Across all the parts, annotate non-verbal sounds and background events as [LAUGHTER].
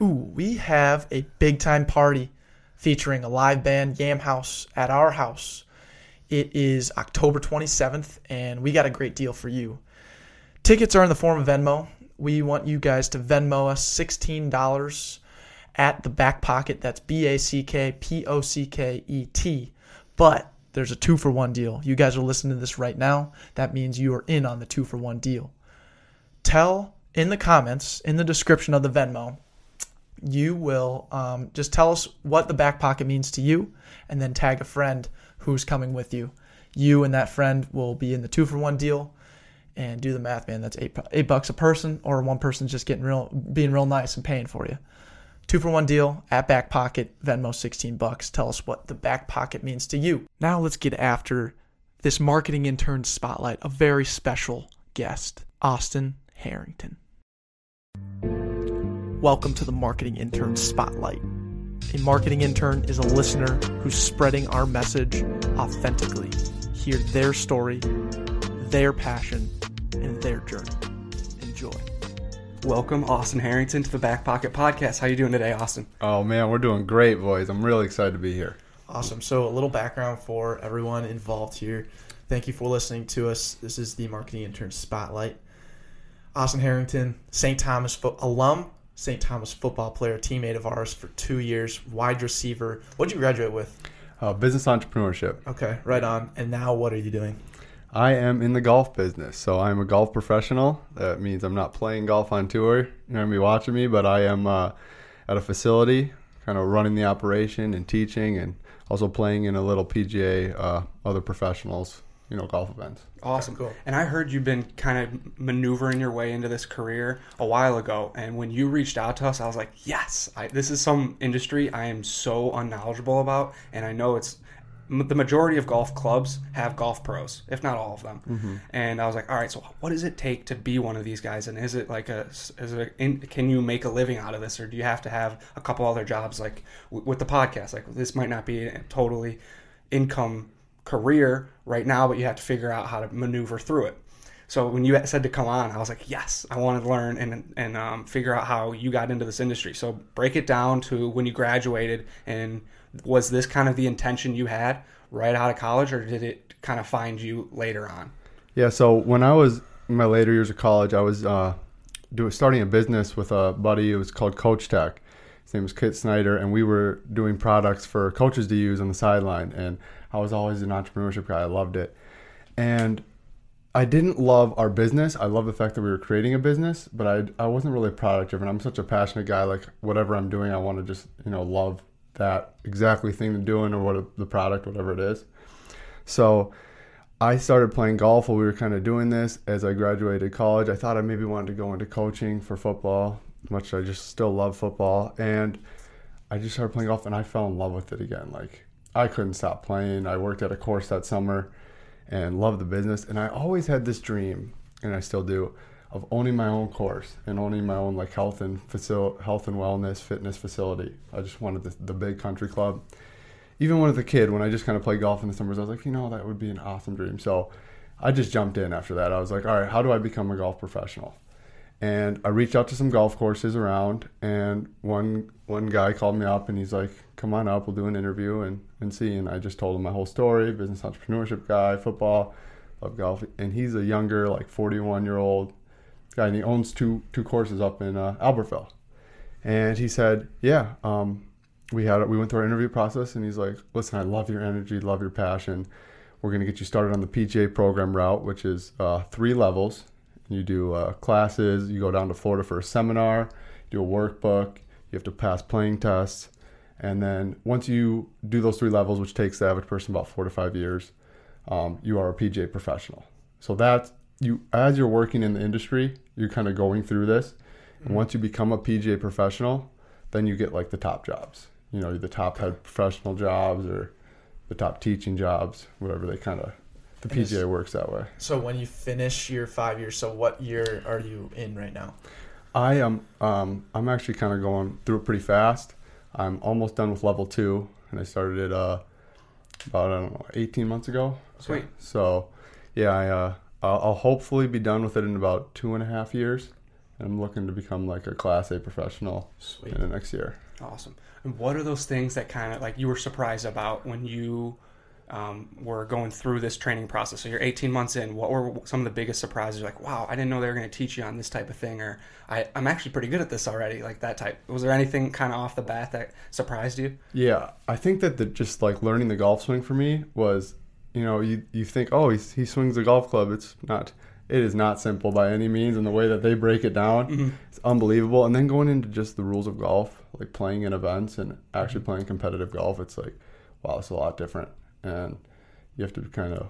Ooh, we have a big time party featuring a live band, Yam House, at our house. It is October 27th, and we got a great deal for you. Tickets are in the form of Venmo. We want you guys to Venmo us $16 at the back pocket. That's B A C K P O C K E T. But there's a two for one deal. You guys are listening to this right now. That means you are in on the two for one deal. Tell in the comments, in the description of the Venmo, you will um, just tell us what the back pocket means to you and then tag a friend who's coming with you. You and that friend will be in the two for one deal and do the math, man. That's eight, eight bucks a person, or one person's just getting real, being real nice and paying for you. Two for one deal at back pocket, Venmo 16 bucks. Tell us what the back pocket means to you. Now let's get after this marketing intern spotlight, a very special guest, Austin Harrington. Welcome to the Marketing Intern Spotlight. A marketing intern is a listener who's spreading our message authentically. Hear their story, their passion, and their journey. Enjoy. Welcome, Austin Harrington, to the Back Pocket Podcast. How you doing today, Austin? Oh man, we're doing great, boys. I'm really excited to be here. Awesome. So, a little background for everyone involved here. Thank you for listening to us. This is the Marketing Intern Spotlight. Austin Harrington, St. Thomas alum, St. Thomas football player, teammate of ours for two years, wide receiver. What did you graduate with? Uh, business entrepreneurship. Okay, right on. And now, what are you doing? I am in the golf business, so I'm a golf professional. That means I'm not playing golf on tour. You're gonna be watching me, but I am uh, at a facility, kind of running the operation and teaching, and also playing in a little PGA, uh, other professionals, you know, golf events. Awesome. cool. And I heard you've been kind of maneuvering your way into this career a while ago. And when you reached out to us, I was like, yes, I, this is some industry I am so unknowledgeable about. And I know it's m- the majority of golf clubs have golf pros, if not all of them. Mm-hmm. And I was like, all right, so what does it take to be one of these guys? And is it like a, is it a, in, can you make a living out of this? Or do you have to have a couple other jobs like w- with the podcast? Like this might not be a totally income career right now, but you have to figure out how to maneuver through it. So when you said to come on, I was like, yes, I want to learn and and um, figure out how you got into this industry. So break it down to when you graduated, and was this kind of the intention you had right out of college, or did it kind of find you later on? Yeah. So when I was in my later years of college, I was uh, doing starting a business with a buddy. It was called Coach Tech. His name was Kit Snyder, and we were doing products for coaches to use on the sideline. And I was always an entrepreneurship guy. I loved it, and I didn't love our business. I love the fact that we were creating a business, but I I wasn't really product driven. I'm such a passionate guy. Like whatever I'm doing, I want to just you know love that exactly thing I'm doing or what the product, whatever it is. So I started playing golf while we were kind of doing this. As I graduated college, I thought I maybe wanted to go into coaching for football, much I just still love football. And I just started playing golf and I fell in love with it again. Like I couldn't stop playing. I worked at a course that summer and loved the business. And I always had this dream, and I still do, of owning my own course and owning my own like health and facil- health and wellness fitness facility. I just wanted the, the big country club even when I was a kid, when I just kind of played golf in the summers, I was like, you know, that would be an awesome dream. So I just jumped in after that. I was like, all right, how do I become a golf professional? And I reached out to some golf courses around, and one one guy called me up and he's like, come on up, we'll do an interview and, and see. And I just told him my whole story, business entrepreneurship guy, football, love golf. And he's a younger, like 41 year old guy, and he owns two two courses up in uh, Albertville. And he said, yeah, um, we had we went through our interview process and he's like listen i love your energy love your passion we're going to get you started on the pga program route which is uh, three levels you do uh, classes you go down to florida for a seminar do a workbook you have to pass playing tests and then once you do those three levels which takes the average person about four to five years um, you are a pga professional. So that you as you're working in the industry you're kind of going through this. And once you become a pga professional then you get like the top jobs. You know the top head professional jobs or the top teaching jobs whatever they kind of the And is- pga works that way So, when you finish your five years, so what year are you in right now? i am um, i'm actually kind of going through it pretty fast i'm almost done with level two and i started it uh, about i don't know 18 months ago Sweet. so yeah i uh, I'll, I'll hopefully be done with it in about two and a half years And I'm looking to become like a Class A professional Sweet. in the next year. Awesome. And what are those things that kind of like you were surprised about when you um, were going through this training process? So you're 18 months in. What were some of the biggest surprises? Like, wow, I didn't know they were going to teach you on this type of thing, or I, I'm actually pretty good at this already. Like that type. Was there anything kind of off the bat that surprised you? Yeah, I think that the, just like learning the golf swing for me was, you know, you, you think, oh, he, he swings a golf club. It's not, it is not simple by any means. And the way that they break it down, it's unbelievable. And then going into just the rules of golf, like playing in events and actually playing competitive golf, it's like, wow, it's a lot different. And you have to kind of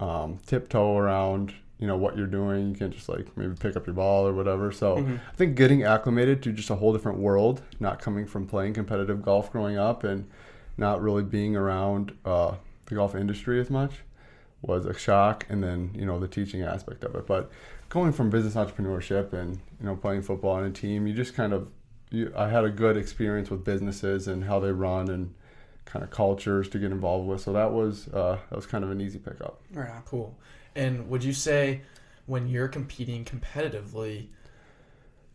um, tiptoe around, you know, what you're doing. You can't just like maybe pick up your ball or whatever. So I think getting acclimated to just a whole different world, not coming from playing competitive golf growing up and not really being around uh, the golf industry as much was a shock. And then, you know, the teaching aspect of it. But going from business entrepreneurship and, you know, playing football on a team, you just kind of, you, I had a good experience with businesses and how they run and kind of cultures to get involved with. So that was, uh, that was kind of an easy pickup. Right. Cool. And would you say when you're competing competitively,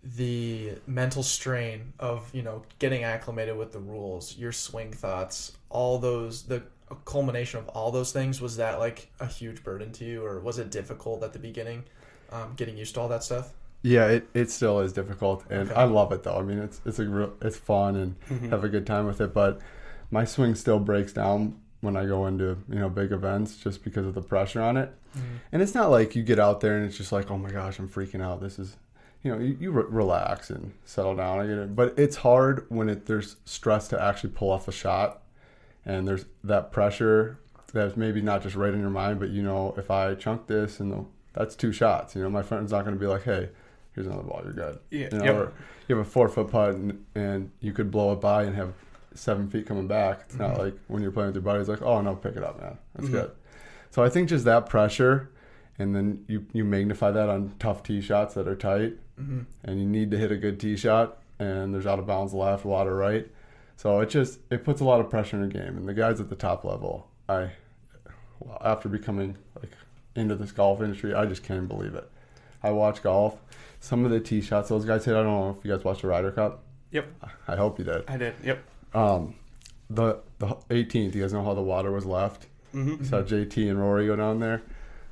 the mental strain of you know getting acclimated with the rules, your swing thoughts, all those the culmination of all those things was that like a huge burden to you, or was it difficult at the beginning, um, getting used to all that stuff? Yeah, it, it still is difficult, and Okay. I love it though. I mean, it's it's a real, it's fun and have a good time with it. But my swing still breaks down when I go into you know big events just because of the pressure on it. Mm-hmm. And it's not like you get out there and it's just like, oh my gosh, I'm freaking out. This is, you know, you, you re- relax and settle down. I get it, but it's hard when it there's stress to actually pull off a shot, and there's that pressure that's maybe not just right in your mind, but you know, if I chunk this and the, that's two shots. You know, my friend's not going to be like, hey, here's another ball, you're good. Yeah. You know, Yep. or you have a four foot putt and, and you could blow it by and have seven feet coming back. It's not like when you're playing with your buddies, like, oh no, pick it up, man. That's Mhm. good. So I think just that pressure, and then you you magnify that on tough tee shots that are tight, Mm-hmm. and you need to hit a good tee shot, and there's out of bounds left, a lot of right. So it just it puts a lot of pressure in your game, and the guys at the top level, I, well, after becoming like into this golf industry, I just can't believe it. I watch golf. Some of the tee shots those guys hit. I don't know if you guys watched the Ryder Cup. Yep. I hope you did. I did. Yep. Um, the the 18th. You guys know how the water was left. Mm-hmm. Saw JT and Rory go down there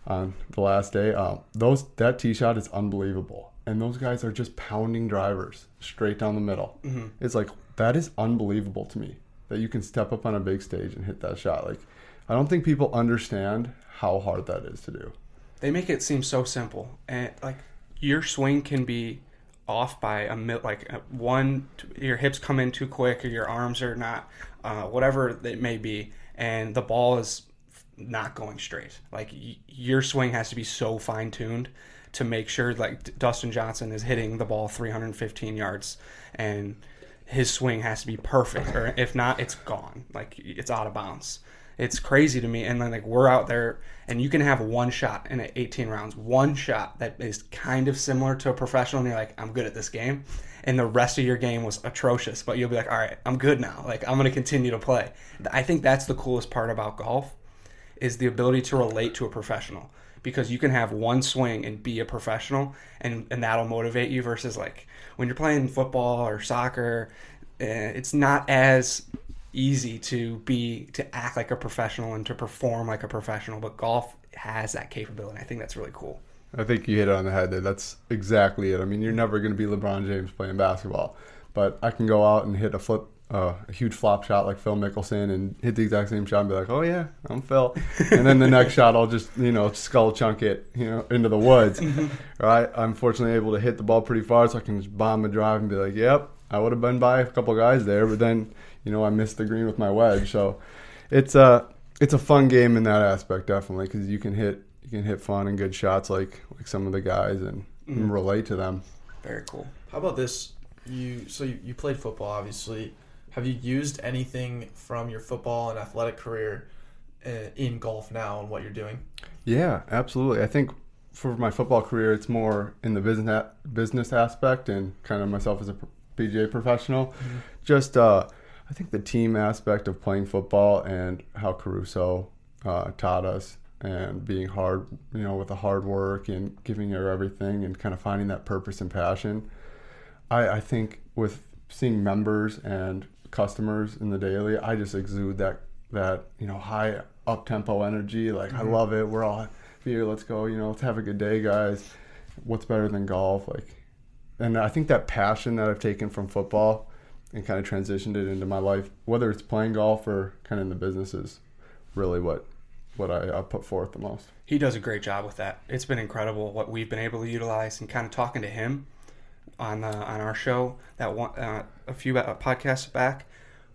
on the last day. Um, those that tee shot is unbelievable, and those guys are just pounding drivers straight down the middle. Mm-hmm. It's like that is unbelievable to me that you can step up on a big stage and hit that shot. Like, I don't think people understand how hard that is to do. They make it seem so simple, and like your swing can be off by a mil, like uh, one, your hips come in too quick, or your arms are not, uh, whatever it may be, and the ball is not going straight. Like y- your swing has to be so fine tuned to make sure, like Dustin Johnson is hitting the ball 315 yards, and his swing has to be perfect, or if not, it's gone. Like it's out of bounds. It's crazy to me. And then like we're out there, and you can have one shot in 18 rounds, one shot that is kind of similar to a professional, and you're like, I'm good at this game. And the rest of your game was atrocious, but you'll be like, all right, I'm good now. Like I'm gonna continue to play. I think that's the coolest part about golf is the ability to relate to a professional because you can have one swing and be a professional and, and that'll motivate you versus like when you're playing football or soccer eh, it's not as easy to be to act like a professional and to perform like a professional but golf has that capability i think that's really cool I think you hit it on the head there. That's exactly it. I mean, you're never going to be LeBron James playing basketball, but I can go out and hit a flip, uh, a huge flop shot like Phil Mickelson and hit the exact same shot and be like, oh yeah, I'm Phil. [LAUGHS] and then the next shot, I'll just, you know, skull chunk it, you know, into the woods. [LAUGHS] right? I'm fortunately able to hit the ball pretty far so I can just bomb a drive and be like, yep, I would have been by a couple guys there, but then, you know, I missed the green with my wedge. So it's a, it's a fun game in that aspect, definitely, because you can hit you can hit fun and good shots like like some of the guys and, and relate to them. very cool How about this? You so you, you played football, obviously. Have you used anything from your football and athletic career uh, in golf now and what you're doing? Yeah, absolutely. I think for my football career, it's more in the business business aspect and kind of myself as a PGA professional. Just uh, I think the team aspect of playing football and how Caruso uh, taught us and being hard, you know, with the hard work and giving her everything and kind of finding that purpose and passion. I, I think with seeing members and customers in the daily, I just exude that that you know high up tempo energy. Like I love it. We're all here. Let's go. You know, let's have a good day, guys. What's better than golf? Like, and I think that passion that I've taken from football and kind of transitioned it into my life, whether it's playing golf or kind of in the business, is really what what I, I put forth the most. He does a great job with that. It's been incredible what we've been able to utilize and kind of talking to him on the on our show that one uh, a few uh, podcasts back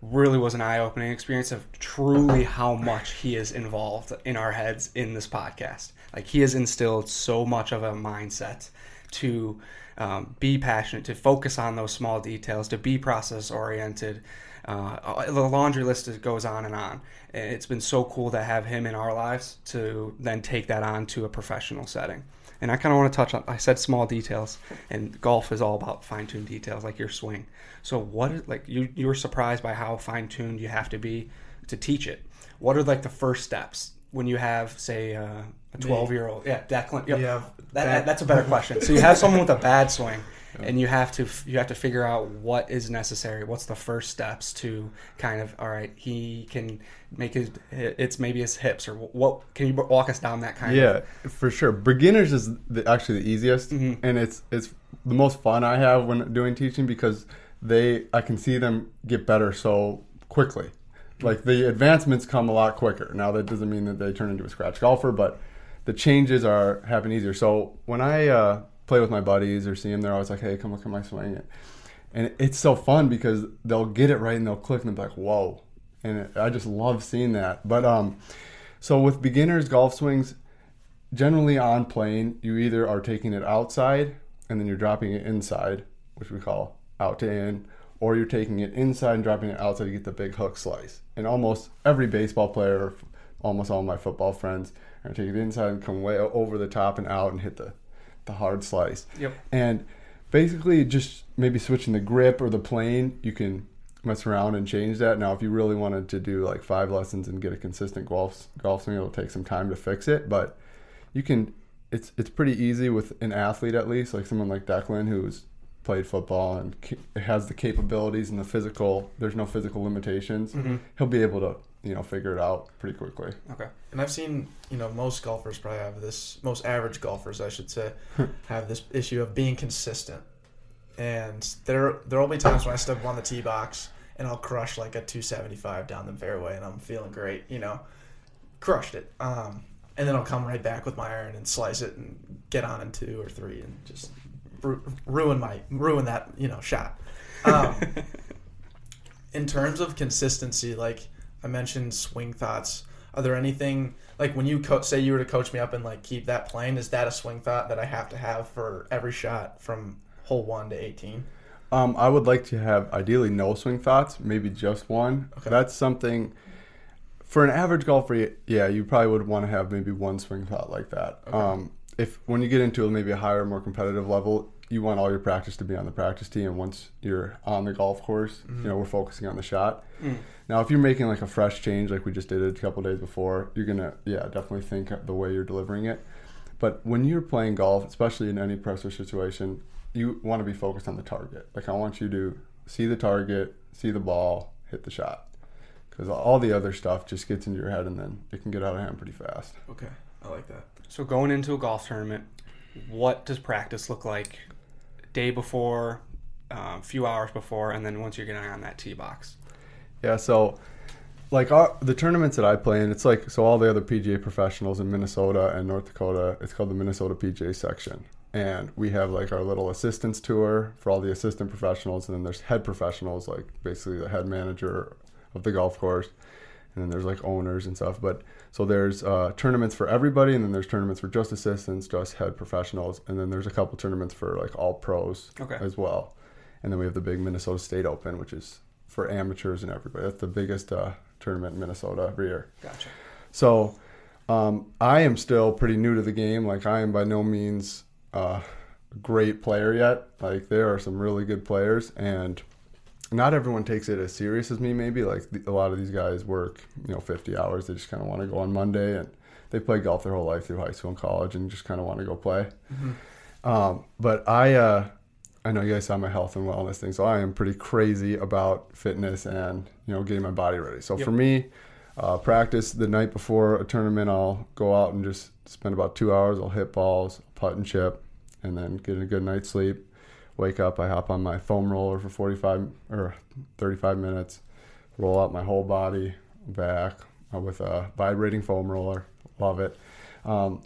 really was an eye-opening experience of truly how much he is involved in our heads in this podcast. Like he has instilled so much of a mindset to um, be passionate, to focus on those small details, to be process oriented. Uh, the laundry list is- goes on and on. And It's been so cool to have him in our lives to then take that on to a professional setting. And I kind of want to touch on. I said small details, and golf is all about fine-tuned details, like your swing. So, what is like you? You were surprised by how fine-tuned you have to be to teach it. What are like the first steps when you have, say, uh, a twelve-year-old? Yeah, Declan. Yep. You have That, that's a better question. So you have someone with a bad swing, and you have to you have to figure out what is necessary. What's the first steps to kind of all right? He can make his it's maybe his hips or what? Can you walk us down that kind of? Yeah, for sure. Beginners is the, actually the easiest, Mm-hmm. and it's it's the most fun I have when doing teaching because they I can see them get better so quickly. Like the advancements come a lot quicker. Now that doesn't mean that they turn into a scratch golfer, but the changes are happen easier. So when I uh, play with my buddies or see them, they're always like, "Hey, come look at my swing," and it's so fun because they'll get it right and they'll click and they'll be like, "Whoa!" And it, I just love seeing that. But um, so with beginners golf swings, generally on plane, you either are taking it outside and then you're dropping it inside, which we call out to in, or you're taking it inside and dropping it outside to get the big hook slice. And almost every baseball player, almost all my football friends, are take it inside and come way over the top and out and hit the, the hard slice. Yep. And basically, just maybe switching the grip or the plane, you can mess around and change that. Now, if you really wanted to do like five lessons and get a consistent golf golf swing, it'll take some time to fix it. But you can. It's it's pretty easy with an athlete at least, like someone like Declan who's played football and has the capabilities and the physical. There's no physical limitations. He'll be able to you know figure it out pretty quickly. Okay. And I've seen, you know, most golfers probably have this, most average golfers, I should say, [LAUGHS] have this issue of being consistent. And there, there will be times when I step on the tee box and I'll crush like a 275 down the fairway and I'm feeling great, you know, crushed it. Um, and then I'll come right back with my iron and slice it and get on in two or three and just ru- ruin my ruin that you know shot. Um, [LAUGHS] in terms of consistency, like I mentioned, swing thoughts. Are there anything like when you co- say you were to coach me up and like keep that plane? Is that a swing thought that I have to have for every shot from hole one to eighteen? Um, I would like to have ideally no swing thoughts, maybe just one. Okay. That's something for an average golfer. Yeah, you probably would want to have maybe one swing thought like that. Um, if when you get into maybe a higher, more competitive level, you want all your practice to be on the practice tee, and once you're on the golf course, you mm-hmm. know we're focusing on the shot. Mm. Now, if you're making like a fresh change, like we just did a couple days before, you're gonna yeah definitely think the way you're delivering it. But when you're playing golf, especially in any pressure situation, you want to be focused on the target. Like I want you to see the target, see the ball, hit the shot. Because all the other stuff just gets into your head, and then it can get out of hand pretty fast. Okay, I like that. So going into a golf tournament, what does practice look like? Day before, a few hours before, and then once you're getting on that tee box. Yeah, so like our, the tournaments that I play in, it's like so all the other PGA professionals in Minnesota and North Dakota, it's called the Minnesota PGA section. And we have like our little assistants tour for all the assistant professionals, and then there's head professionals, like basically the head manager of the golf course, and then there's like owners and stuff. But so there's uh, tournaments for everybody, and then there's tournaments for just assistants, just head professionals, and then there's a couple tournaments for like all pros Okay. as well. And then we have the big Minnesota State Open, which is for amateurs and everybody. That's the biggest uh, tournament in Minnesota every year. Gotcha. So um, I am still pretty new to the game. Like I am by no means uh, a great player yet. Like there are some really good players, and not everyone takes it as serious as me. Maybe like the, a lot of these guys work, you know, 50 hours. They just kind of want to go on Monday and they play golf their whole life through high school and college and just kind of want to go play. Um, but I, uh, I know you guys saw my health and wellness thing, so I am pretty crazy about fitness and you know getting my body ready. So Yep. for me, uh, practice the night before a tournament, I'll go out and just spend about two hours. I'll hit balls, putt and chip, and then get a good night's sleep. Wake up, I hop on my foam roller for 45 or 35 minutes, roll out my whole body back with a vibrating foam roller. Love it. Um,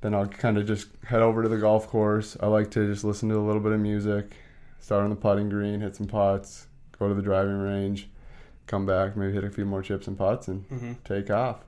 then I'll kind of just head over to the golf course. I like to just listen to a little bit of music, start on the putting green, hit some putts, go to the driving range, come back, maybe hit a few more chips and putts, and Mhm. take off.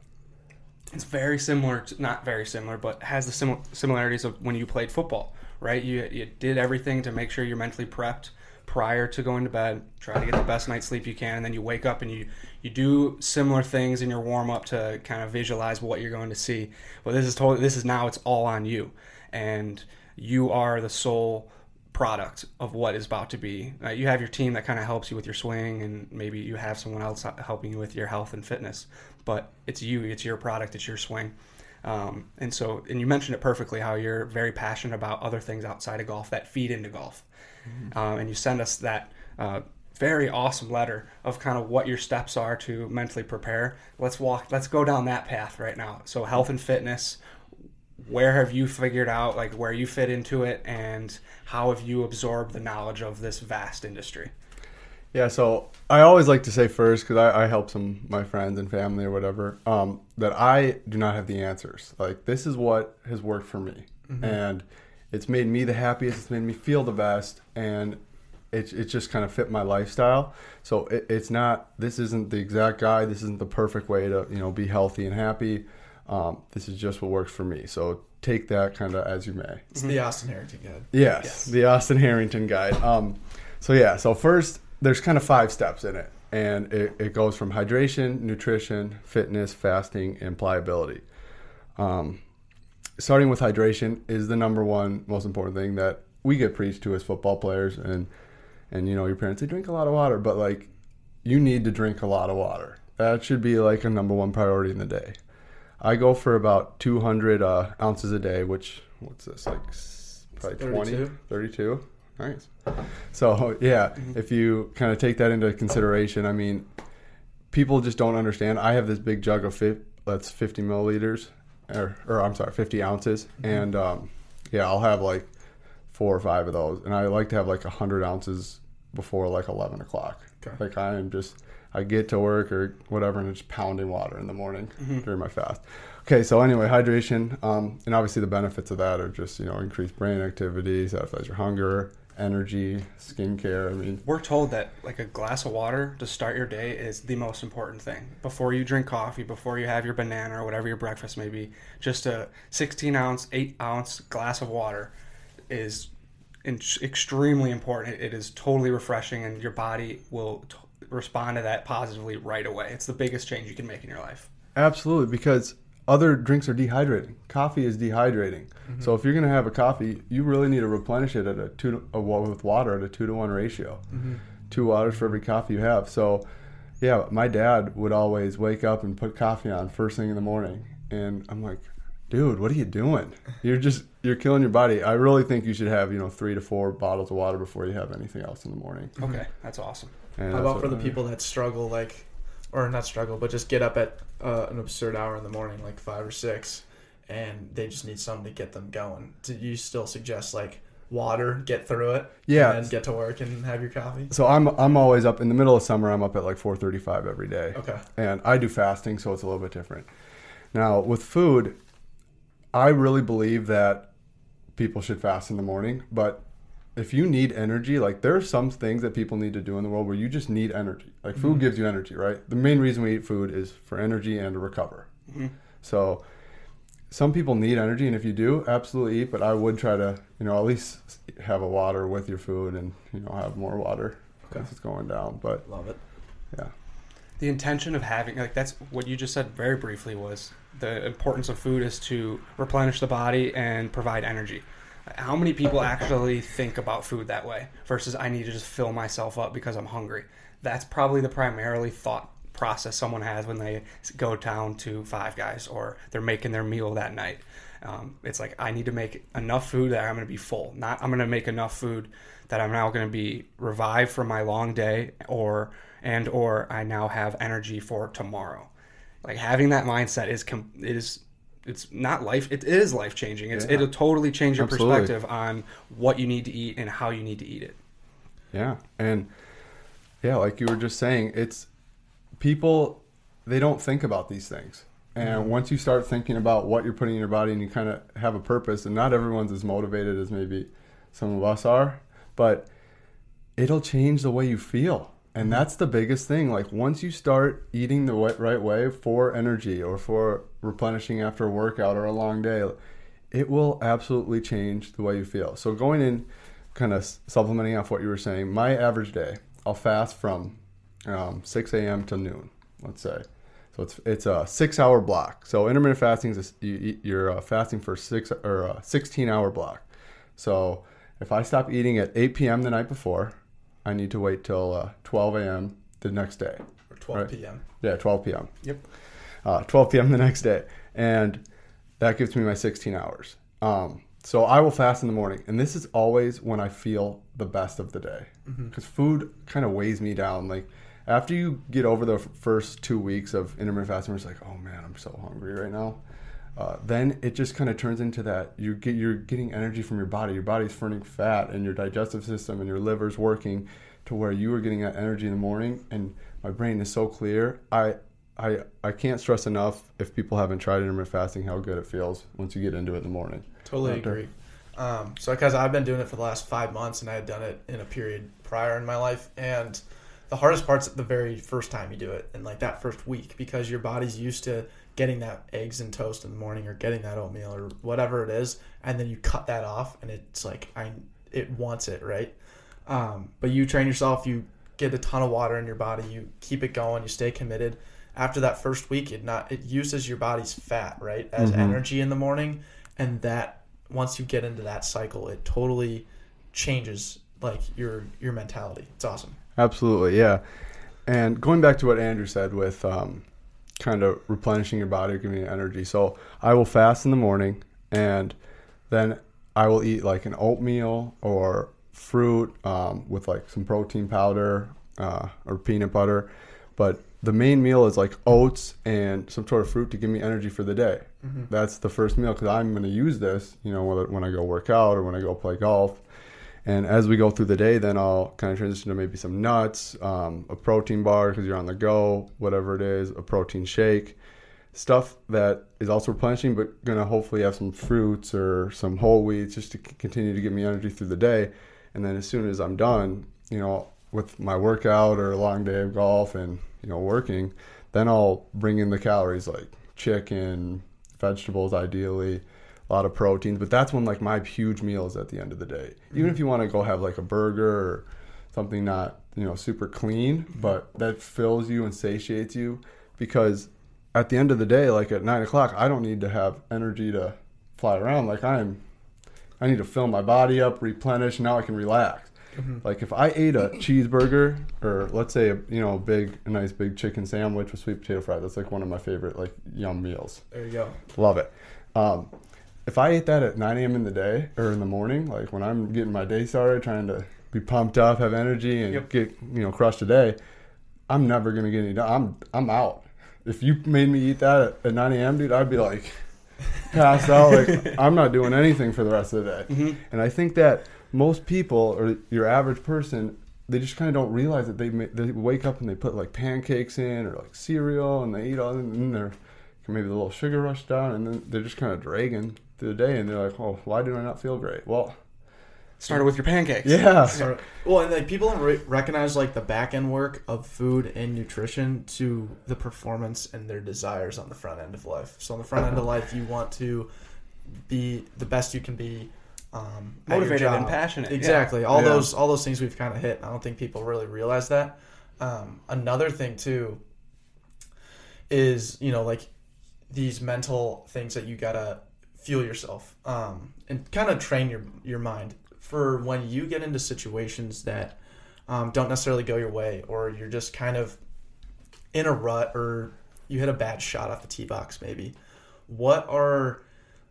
It's very similar, to, not very similar, but has the sim- similarities of when you played football, right? You, you did everything to make sure you're mentally prepped prior to going to bed, try to get the best night's sleep you can, and then you wake up and you, you do similar things in your warm up to kind of visualize what you're going to see. But this is totally, this is now it's all on you. And you are the sole product of what is about to be. Uh, you have your team that kind of helps you with your swing, and maybe you have someone else helping you with your health and fitness. But it's you, it's your product, it's your swing. Um, and so, and you mentioned it perfectly how you're very passionate about other things outside of golf that feed into golf. Um, and you send us that uh, very awesome letter of kind of what your steps are to mentally prepare. Let's walk, let's go down that path right now. So, health and fitness, where have you figured out like where you fit into it and how have you absorbed the knowledge of this vast industry Yeah, so I always like to say first, because I, I help some my friends and family or whatever, um, that I do not have the answers. Like this is what has worked for me, and it's made me the happiest. It's made me feel the best, and it it just kind of fit my lifestyle. So it, it's not. This isn't the exact guide. This isn't the perfect way to you know be healthy and happy. Um, this is just what works for me. So take that kind of as you may. It's the Austin Harrington guide. Yes, Yes. the Austin Harrington guide. Um, so yeah, so first there's kind of five steps in it, and it, it goes from hydration, nutrition, fitness, fasting, and pliability. Um, starting with hydration is the number one most important thing that we get preached to as football players, and and you know your parents they drink a lot of water, but like you need to drink a lot of water. That should be like a number one priority in the day. I go for about 200 uh, ounces a day, which what's this like probably 20, 32. 32. Nice. So yeah, if you kind of take that into consideration, I mean, people just don't understand. I have this big jug of fi- that's 50 milliliters, or, or I'm sorry, 50 ounces, and um, yeah, I'll have like four or five of those, and I like to have like 100 ounces before like 11 o'clock. Okay. Like I am just, I get to work or whatever, and I'm just pounding water in the morning during my fast. Okay, so anyway, hydration, um, and obviously the benefits of that are just you know increased brain activity, satisfies your hunger, energy, skincare. I mean, we're told that like a glass of water to start your day is the most important thing. Before you drink coffee before you have your banana or whatever your breakfast may be just a 16 ounce 8 ounce glass of water is in- extremely important. It is totally refreshing and your body will t- respond to that positively right away. It's the biggest change you can make in your life. Absolutely, because other drinks are dehydrating. Coffee is dehydrating. Mm-hmm. So if you're going to have a coffee, you really need to replenish it at a two to, a, with water at a two to one ratio. Mm-hmm. Two waters for every coffee you have. So, yeah, my dad would always wake up and put coffee on first thing in the morning, and I'm like, dude, what are you doing? You're just you're killing your body. I really think you should have you know three to four bottles of water before you have anything else in the morning. okay that's awesome And How that's about for the I- people that struggle, like, or not struggle, but just get up at uh, an absurd hour in the morning, like five or six, and they just need something to get them going? Do you still suggest like water, get through it, Yeah. and then get to work and have your coffee? So I'm I'm always up in the middle of summer. I'm up at like 4:35 every day. Okay. and I do fasting, so it's a little bit different. Now, with food, I really believe that people should fast in the morning, but if you need energy, like there are some things that people need to do in the world where you just need energy. Like food mm-hmm. gives you energy, right? The main reason we eat food is for energy and to recover. Mm-hmm. So some people need energy, and if you do, absolutely eat. But I would try to, you know, at least have a water with your food, and you know, have more water Okay. as it's going down. But Love it. yeah. the intention of having like that's what you just said very briefly was the importance of food is to replenish the body and provide energy how many people actually think about food that way versus i need to just fill myself up because i'm hungry that's probably the primarily thought process someone has when they go down to Five Guys or they're making their meal that night. Um, it's like I need to make enough food that I'm going to be full. Not I'm going to make enough food that I'm now going to be revived from my long day, or and or I now have energy for tomorrow. Like having that mindset is com- is it's not life. It is life changing. It's Yeah. it'll totally change your Absolutely. perspective on what you need to eat and how you need to eat it. Yeah, and yeah, like you were just saying, it's people they don't think about these things. And mm-hmm. once you start thinking about what you're putting in your body and you kind of have a purpose, and not everyone's as motivated as maybe some of us are, but it'll change the way you feel. And that's the biggest thing. Like once you start eating the right way for energy or for replenishing after a workout or a long day, it will absolutely change the way you feel. So going in, kind of supplementing off what you were saying, my average day, I'll fast from um, 6 a.m. to noon, let's say. So it's it's a six hour block. So intermittent fasting is you, eat- you're uh, fasting for six or a 16 hour block. So if I stop eating at 8 p.m. the night before, I need to wait till uh, 12 a.m. the next day. Or 12 Right. p.m. Yeah, 12 p.m. Yep. Uh, 12 p.m. the next day, and that gives me my 16 hours. Um, so I will fast in the morning, and this is always when I feel the best of the day, because food kind of weighs me down. Like after you get over the first two weeks of intermittent fasting, it's like, oh man, I'm so hungry right now. Uh, then it just kind of turns into that you get you're getting energy from your body. Your body's burning fat, and your digestive system and your liver's working to where you are getting that energy in the morning. And my brain is so clear. I I I can't stress enough if people haven't tried intermittent fasting how good it feels once you get into it in the morning. Totally After- agree. Um, so, because I've been doing it for the last five months, and I had done it in a period prior in my life, and the hardest part's the very first time you do it, and like that first week, because your body's used to getting that eggs and toast in the morning, or getting that oatmeal, or whatever it is, and then you cut that off, and it's like I, it wants it, right? Um, but you train yourself, you get a ton of water in your body, you keep it going, you stay committed. After that first week, it not it uses your body's fat right as Mhm. energy in the morning, and that once you get into that cycle, it totally changes like your your mentality. It's awesome. Absolutely, yeah. And going back to what Andrew said with um, kind of replenishing your body, giving you energy. So I will fast in the morning, and then I will eat like an oatmeal or fruit um, with like some protein powder uh, or peanut butter. But the main meal is like oats and some sort of fruit to give me energy for the day. That's the first meal because I'm going to use this, you know, whether when I go work out or when I go play golf. And as we go through the day, then I'll kind of transition to maybe some nuts, um, a protein bar because you're on the go, whatever it is, a protein shake, stuff that is also replenishing, but to hopefully have some fruits or some whole wheats just to continue to give me energy through the day. And then as soon as I'm done, you know, with my workout or a long day of golf and, you know, working, then I'll bring in the calories like chicken, vegetables ideally, a lot of proteins. But that's when like my huge meal is at the end of the day. Even if you want to go have like a burger or something not, you know, super clean, but that fills you and satiates you because at the end of the day, like at nine o'clock, I don't need to have energy to fly around. Like I'm, I need to fill my body up, replenish. Now I can relax. Like if I ate a cheeseburger or let's say a you know a big a nice big chicken sandwich with sweet potato fries, that's like one of my favorite like yum meals. There you go. Love it. Um, if I ate that at 9 a.m. in the day or in the morning, like when I'm getting my day started, trying to be pumped up, have energy, and Yep. get you know crush the day, I'm never gonna get any done. I'm I'm out. If you made me eat that at, at 9 a.m., dude, I'd be like [LAUGHS] passed out. Like I'm not doing anything for the rest of the day. Mm-hmm. And I think that most people or your average person, they just kind of don't realize that they ma- they wake up and they put like pancakes in or like cereal and they eat all and then they're maybe a little sugar rush down and then they're just kind of dragging through the day and they're like, oh, why do I not feel great? Well, Started with your pancakes. yeah, [LAUGHS] So- well, and like people don't re- recognize like the back end work of food and nutrition to the performance and their desires on the front end of life. So on the front end of life, you want to be the best you can be. Um, Motivated and job. passionate, yeah. Exactly. All Yeah. those all those things we've kind of hit. I don't think people really realize that. Um, another thing too is you know like these mental things that you gotta fuel yourself um, and kind of train your your mind for when you get into situations that um, don't necessarily go your way or you're just kind of in a rut or you hit a bad shot off the tee box, maybe, what are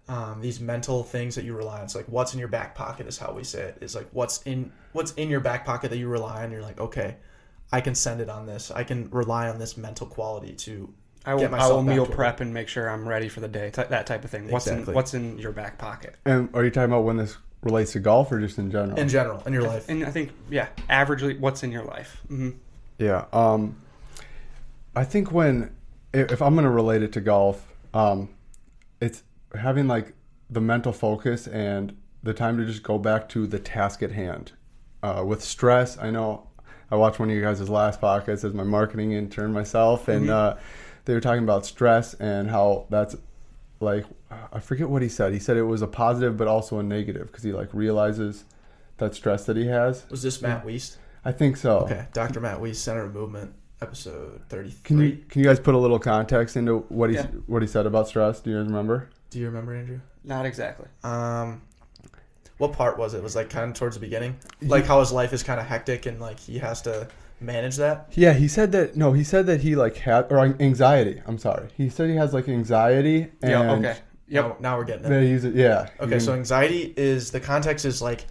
um, these mental things that you rely on? It's like what's in your back pocket is how we say it. Is like what's in what's in your back pocket that you rely on. You're like, okay, I can send it on this. I can rely on this mental quality to I will, get I will meal to it. prep and make sure I'm ready for the day. T- that type of thing. What's Exactly. in What's in your back pocket? And are you talking about when this relates to golf or just in general? in general in your life. And I think yeah, averagely, what's in your life? hmm Yeah. Um, I think when if, if I'm going to relate it to golf, um, it's having like the mental focus and the time to just go back to the task at hand. Uh, with stress, I know I watched one of you guys' last podcast as my marketing intern myself, and uh, they were talking about stress and how that's like I forget what he said. He said it was a positive but also a negative because he like realizes that stress that he has. Was this Matt Weist? I think so. Okay, Dr. Matt Weist, Center of Movement, episode Can you can you guys put a little context into what he Yeah. what he said about stress? Do you guys remember? Do you remember Andrew? Not exactly. Um, what part was it? Was like kind of towards the beginning, like how his life is kind of hectic and like he has to manage that. Yeah, he said that. No, he said that he like had or anxiety. I'm sorry. He said he has like anxiety and yeah. Okay. Yep. Now, now we're getting it. that he use it. Yeah. Okay, you so anxiety is the context is like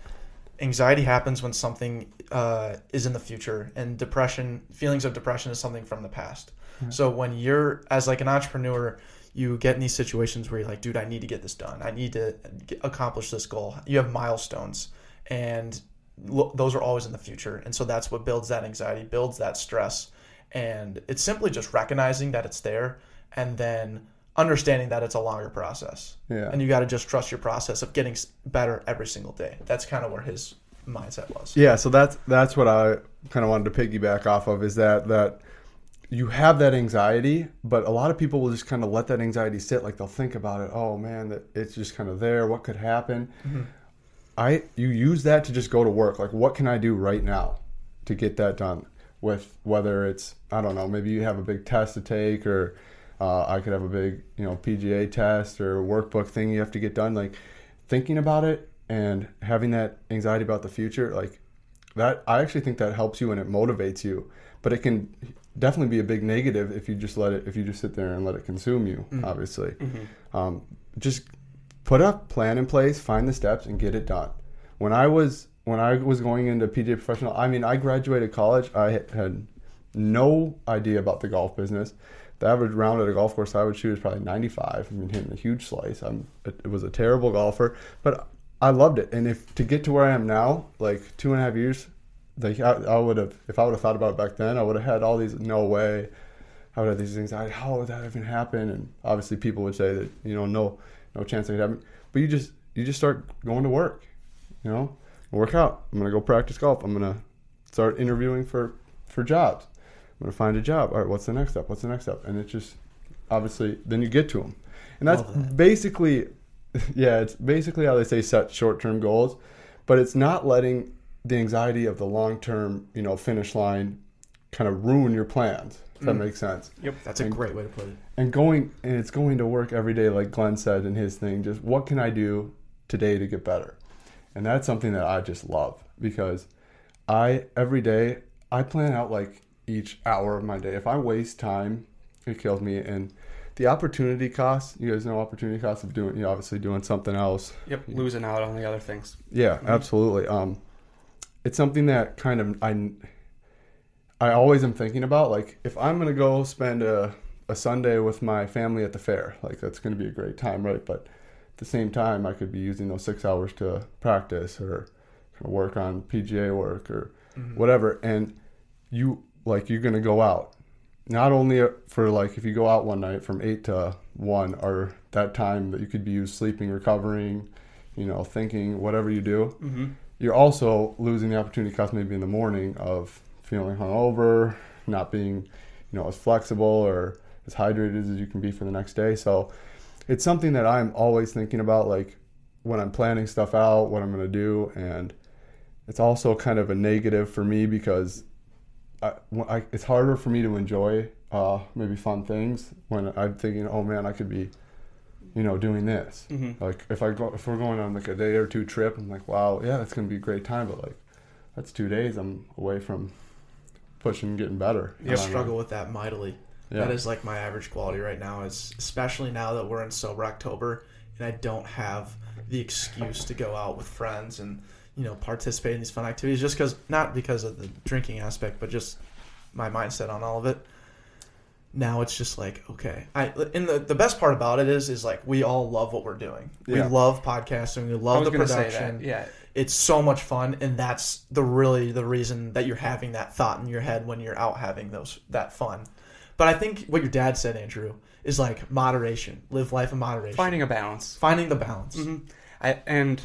anxiety happens when something uh, is in the future, and depression, feelings of depression, is something from the past. So when you're as like an entrepreneur, you get in these situations where you're like, dude, I need to get this done. I need to accomplish this goal. You have milestones, and those are always in the future, and so that's what builds that anxiety, builds that stress, and it's simply just recognizing that it's there, and then understanding that it's a longer process yeah. and you got to just trust your process of getting better every single day. That's kind of where his mindset was. Yeah, so that's that's what I kind of wanted to piggyback off of is that that you have that anxiety, but a lot of people will just kind of let that anxiety sit. Like they'll think about it. Oh man, that it's just kind of there. What could happen? Mm-hmm. I you use that to just go to work. Like what can I do right now to get that done? With whether it's I don't know, maybe you have a big test to take, or uh, I could have a big you know PGA test or workbook thing you have to get done. Like thinking about it and having that anxiety about the future, like that I actually think that helps you and it motivates you. But it can definitely be a big negative if you just let it if you just sit there and let it consume you. Obviously, um, just put a plan in place, find the steps, and get it done. When I was when I was going into PGA professional, I mean, I graduated college. I had- no idea about the golf business. The average round at a golf course I would shoot is probably 95. I mean, hitting a huge slice. I'm it was a terrible golfer, but I loved it. And if to get to where I am now, like two and a half years, like I, I would have if I would have thought about it back then, I would have had all these no way. I would have these anxiety. How would that even happen? And obviously, people would say that you know no no chance that could happen. But you just you just start going to work. You know, work out. I'm gonna go practice golf. I'm gonna start interviewing for for jobs. I'm gonna find a job. All right, what's the next step? What's the next step? And it just obviously then you get to them, and that's that. basically [LAUGHS] yeah, it's basically how they say set short term goals, but it's not letting the anxiety of the long term you know finish line kind of ruin your plans. If that Mm. makes sense Yep, That's a great way to put it. and going and it's going to work every day like glenn said in his thing just what can i do today to get better and that's something that i just love because i every day i plan out like each hour of my day if i waste time it kills me and the opportunity cost you guys know opportunity cost of doing you know, obviously doing something else Yep. Losing out on the other things. yeah, absolutely. Um, it's something that kind of I, I always am thinking about. Like, if I'm gonna go spend a, a Sunday with my family at the fair, like that's gonna be a great time, right? But at the same time, I could be using those six hours to practice or kind of work on PGA work or whatever. And you like you're gonna go out. Not only for like if you go out one night from eight to one, or that time that you could be used sleeping, recovering, you know, thinking, whatever you do, Mm-hmm. you're also losing the opportunity cost maybe in the morning of feeling hungover, not being, you know, as flexible or as hydrated as you can be for the next day. So it's something that I'm always thinking about, like when I'm planning stuff out, what I'm going to do. And it's also kind of a negative for me because I, I, it's harder for me to enjoy uh, maybe fun things when I'm thinking, oh man, I could be, you know, doing this. Mm-hmm. Like if I go, if we're going on like a day or two trip, I'm like, wow, yeah, that's gonna be a great time. But like, that's two days I'm away from pushing, getting better. I struggle with that mightily. Yeah. That is like my average quality right now. Is especially now that we're in sober October and I don't have the excuse to go out with friends and you know participate in these fun activities just because not because of the drinking aspect, but just my mindset on all of it. Now it's just like okay, I and the, the best part about it is is like we all love what we're doing. We love podcasting. We love the production. Yeah, it's so much fun and that's the really the reason that you're having that thought in your head when you're out having those that fun but i think what your dad said andrew is like moderation live life in moderation finding a balance. finding the balance hmm I, and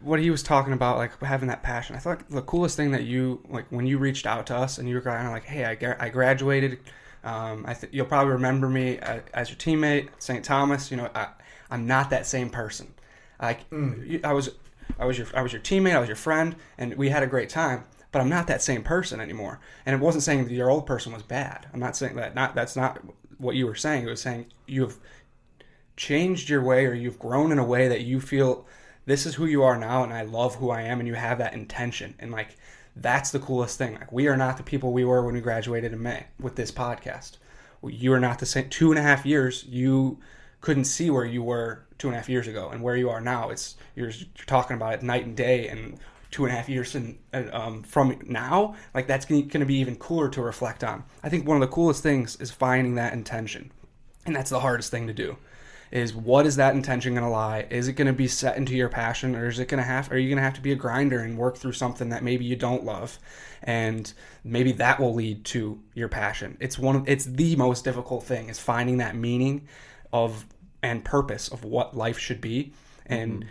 what he was talking about, like having that passion. I thought the coolest thing that you like when you reached out to us and you were kind of like, "Hey, I, gra- I graduated. Um, I th- you'll probably remember me as, as your teammate, St. Thomas. You know, I, I'm not that same person. Like you- I was, I was your I was your teammate. I was your friend, and we had a great time. But I'm not that same person anymore. And it wasn't saying that your old person was bad. I'm not saying that. Not that's not what you were saying. It was saying you have changed your way or you've grown in a way that you feel this is who you are now and I love who I am and you have that intention and like that's the coolest thing like we are not the people we were when we graduated in May with this podcast you are not the same two and a half years you couldn't see where you were two and a half years ago. And where you are now it's you're, you're talking about it night and day and two and a half years in, um, from now like that's going to be even cooler to reflect on. I think one of the coolest things is finding that intention. And that's the hardest thing to do is what is that intention going to lie? Is it going to be set into your passion or is it going to have are you going to have to be a grinder and work through something that maybe you don't love? And maybe that will lead to your passion. It's one of, it's the most difficult thing is finding that meaning of and purpose of what life should be mm-hmm. and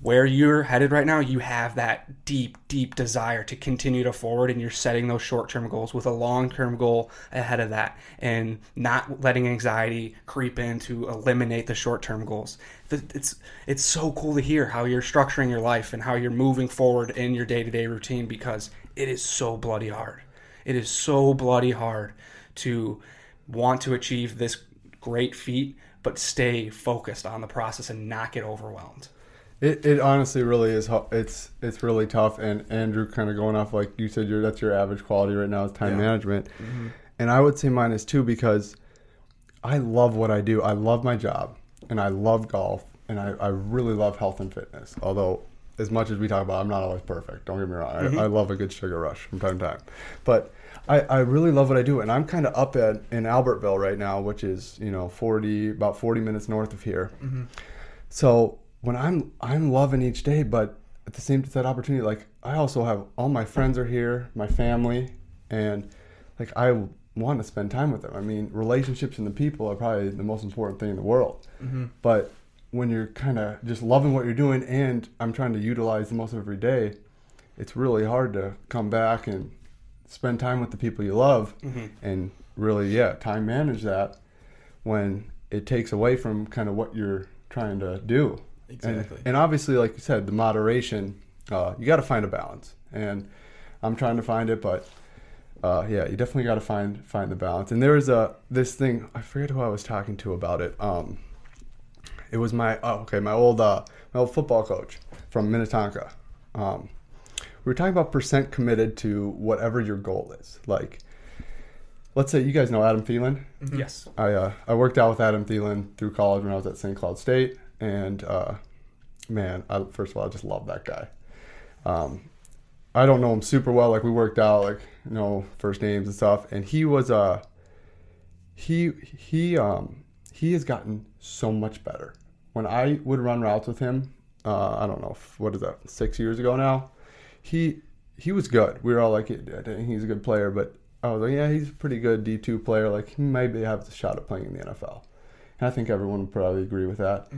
where you're headed right now, you have that deep, deep desire to continue to forward, and you're setting those short term goals with a long term goal ahead of that, and not letting anxiety creep in to eliminate the short term goals. It's it's so cool to hear how you're structuring your life and how you're moving forward in your day to day routine because it is so bloody hard. It is so bloody hard to want to achieve this great feat, but stay focused on the process and not get overwhelmed. It, it honestly really is. It's it's really tough. And Andrew, kind of going off like you said, your that's your average quality right now is time Yeah. management, mm-hmm. and I would say mine is too because I love what I do. I love my job, and I love golf, and I, I really love health and fitness. Although, as much as we talk about, I'm not always perfect. Don't get me wrong. I, mm-hmm. I love a good sugar rush from time to time, but I, I really love what I do, and I'm kind of up at in Albertville right now, which is you know 40 about 40 minutes north of here. Mm-hmm. So when I'm I'm loving each day, but at the same that opportunity, like I also have all my friends are here, my family, and like I want to spend time with them. I mean, relationships and the people are probably the most important thing in the world. Mm-hmm. But when you're kind of just loving what you're doing, and I'm trying to utilize the most of every day, it's really hard to come back and spend time with the people you love, and really, yeah, time manage that when it takes away from kind of what you're trying to do. And- Exactly. And, obviously, like you said, the moderation, uh, you got to find a balance. And I'm trying to find it, but uh, yeah, you definitely got to find find the balance. And there was a this thing I forget who I was talking to about it. Um, it was my oh okay my old uh, my old football coach from Minnetonka. Um, we were talking about percent committed to whatever your goal is. Like, let's say you guys know Adam Thielen. Yes. I uh, I worked out with Adam Thielen through college when I was at St. Cloud State, and uh, man, I, first of all, I just love that guy. Um, I don't know him super well. Like we worked out, like you know, first names and stuff, and he was uh he he um he has gotten so much better. When I would run routes with him, uh, I don't know what is that six years ago now. He he was good. We were all like, "Yeah, he's a good player, but I was like, yeah, he's a pretty good D two player. Like he maybe have the shot at playing in the NFL. And I think everyone would probably agree with that.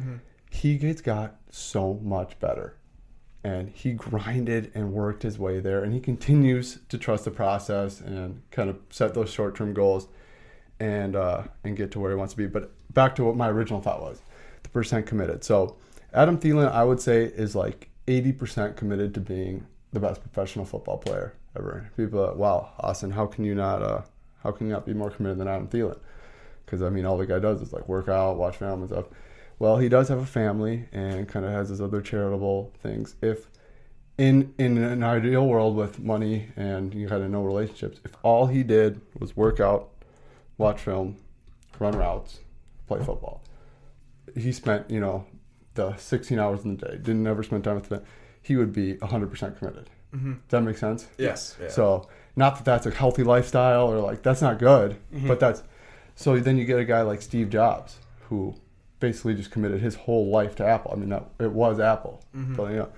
He gets got so much better, and he grinded and worked his way there, and he continues to trust the process and kind of set those short term goals, and uh, and get to where he wants to be. But back to what my original thought was, the percent committed. So Adam Thielen, I would say, is like eighty percent committed to being the best professional football player ever. People, are wow, Austin, how can you not? Uh, how can you not be more committed than Adam Thielen? Because I mean, all the guy does is like work out, watch film and stuff. Well, he does have a family and kind of has his other charitable things. If in in an ideal world with money and you had no relationships, if all he did was work out, watch film, run routes, play football, he spent you know the 16 hours in the day, didn't ever spend time with them, he would be 100% committed. Mm-hmm. Does that make sense? Yes. Yeah. So not that that's a healthy lifestyle or like that's not good, mm-hmm. but that's so then you get a guy like Steve Jobs who basically just committed his whole life to Apple. I mean, that, it was Apple, mm-hmm. but you know,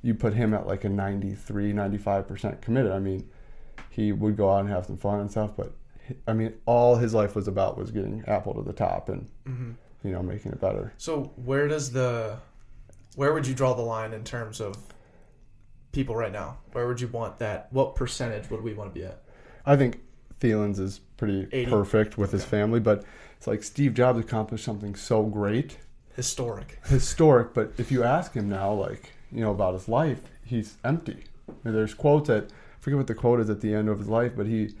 you put him at like a 93, 95 percent committed. I mean, he would go out and have some fun and stuff, but I mean, all his life was about was getting Apple to the top and mm-hmm. you know making it better. So where does the where would you draw the line in terms of people right now? Where would you want that? What percentage would we want to be at? I think Thielen's is pretty 80? perfect with his family, but it's like Steve Jobs accomplished something so great. Historic. historic, but if you ask him now, like, you know, about his life, he's empty. And there's quotes that I forget what the quote is at the end of his life, but he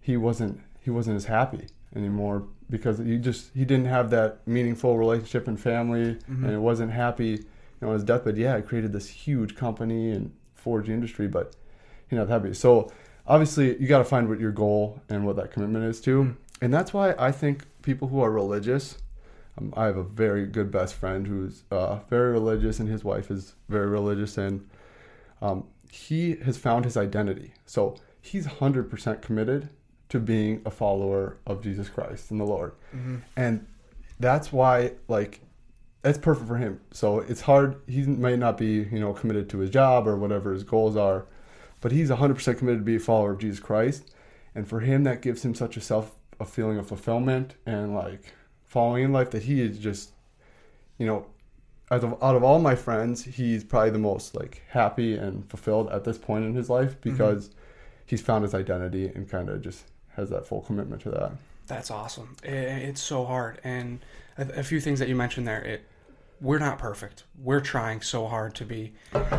he wasn't he wasn't as happy anymore because he just he didn't have that meaningful relationship and family and mm-hmm. it wasn't happy, you know, on his deathbed. Yeah, I created this huge company and forged the industry, but you're not happy. So obviously you gotta find what your goal and what that commitment is too. And that's why I think people who are religious um, I have a very good best friend who's uh, very religious, and his wife is very religious, and um, he has found his identity. So he's 100% committed to being a follower of Jesus Christ and the Lord. And that's why, like, that's perfect for him. So it's hard. He might not be, you know, committed to his job or whatever his goals are, but he's 100% committed to be a follower of Jesus Christ. And for him, that gives him such a self, a feeling of fulfillment and like following in life that he is just, you know, out of, out of all my friends, he's probably the most like happy and fulfilled at this point in his life mm-hmm. because he's found his identity and kind of just has that full commitment to that. That's awesome. It's so hard, and a, a few things that you mentioned there. It, we're not perfect. We're trying so hard to be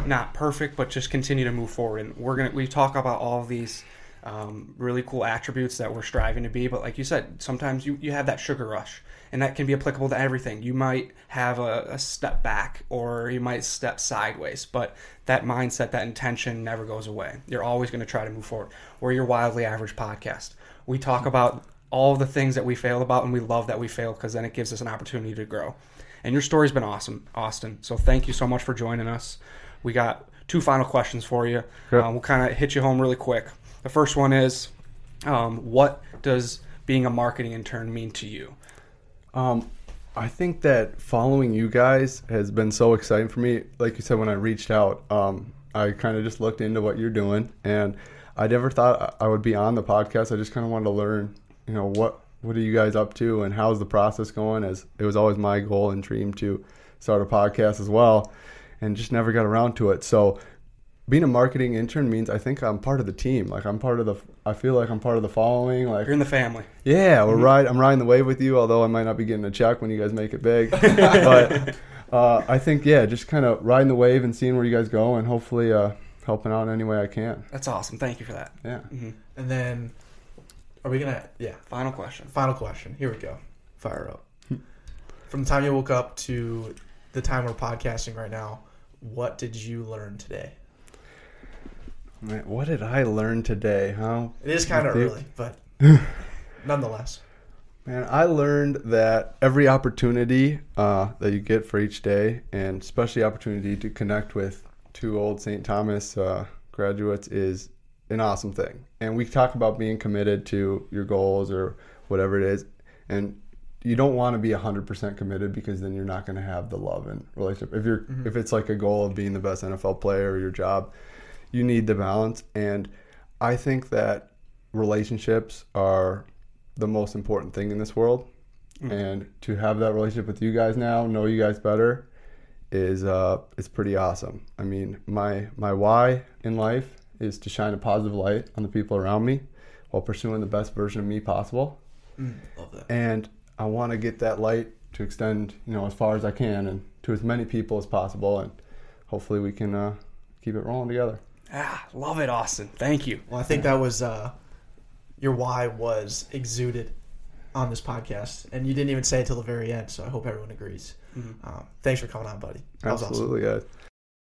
not perfect, but just continue to move forward. And we're gonna we talk about all these um, really cool attributes that we're striving to be. But like you said, sometimes you you have that sugar rush, and that can be applicable to everything. You might have a, a step back, or you might step sideways, but that mindset, that intention, never goes away. You're always going to try to move forward. We're your wildly average podcast. We talk about all the things that we fail about, and we love that we fail because then it gives us an opportunity to grow. And your story's been awesome, Austin. So thank you so much for joining us. We got two final questions for you. Sure. Um, we'll kind of hit you home really quick. The first one is, um, what does being a marketing intern mean to you? Um, I think that following you guys has been so exciting for me. Like you said, when I reached out, um, I kind of just looked into what you're doing, and I never thought I would be on the podcast. I just kind of wanted to learn, you know, what what are you guys up to, and how's the process going? As it was always my goal and dream to start a podcast as well, and just never got around to it. So being a marketing intern means I think I'm part of the team. Like I'm part of the. I feel like I'm part of the following. Like You're in the family. yeah, we're ride. I'm riding the wave with you, although I might not be getting a check when you guys make it big. [LAUGHS] but uh, I think yeah, just kind of riding the wave and seeing where you guys go, and hopefully uh, helping out in any way I can. That's awesome. Thank you for that. Yeah. And then, are we gonna? Yeah. Final question. Final question. Here we go. Fire up. From the time you woke up to the time we're podcasting right now, what did you learn today? Man, what did I learn today? Huh? It is kind of Think- early, but [LAUGHS] nonetheless. Man, I learned that every opportunity uh, that you get for each day, and especially opportunity to connect with two old St. Thomas uh, graduates, is an awesome thing. And we talk about being committed to your goals or whatever it is, and you don't want to be 100% committed because then you're not going to have the love and relationship. If you're if it's like a goal of being the best NFL player or your job, you need the balance. And I think that relationships are the most important thing in this world. And to have that relationship with you guys now, know you guys better, is uh, is pretty awesome. I mean, my my why in life is to shine a positive light on the people around me, while pursuing the best version of me possible. Love that. And I want to get that light to extend, you know, as far as I can and to as many people as possible. And hopefully, we can uh, keep it rolling together. Ah, love it, Austin. Thank you. Well, I think that was uh, your why was exuded on this podcast, and you didn't even say it till the very end. So I hope everyone agrees. Um, thanks for coming on, buddy. That was awesome. Absolutely, guys.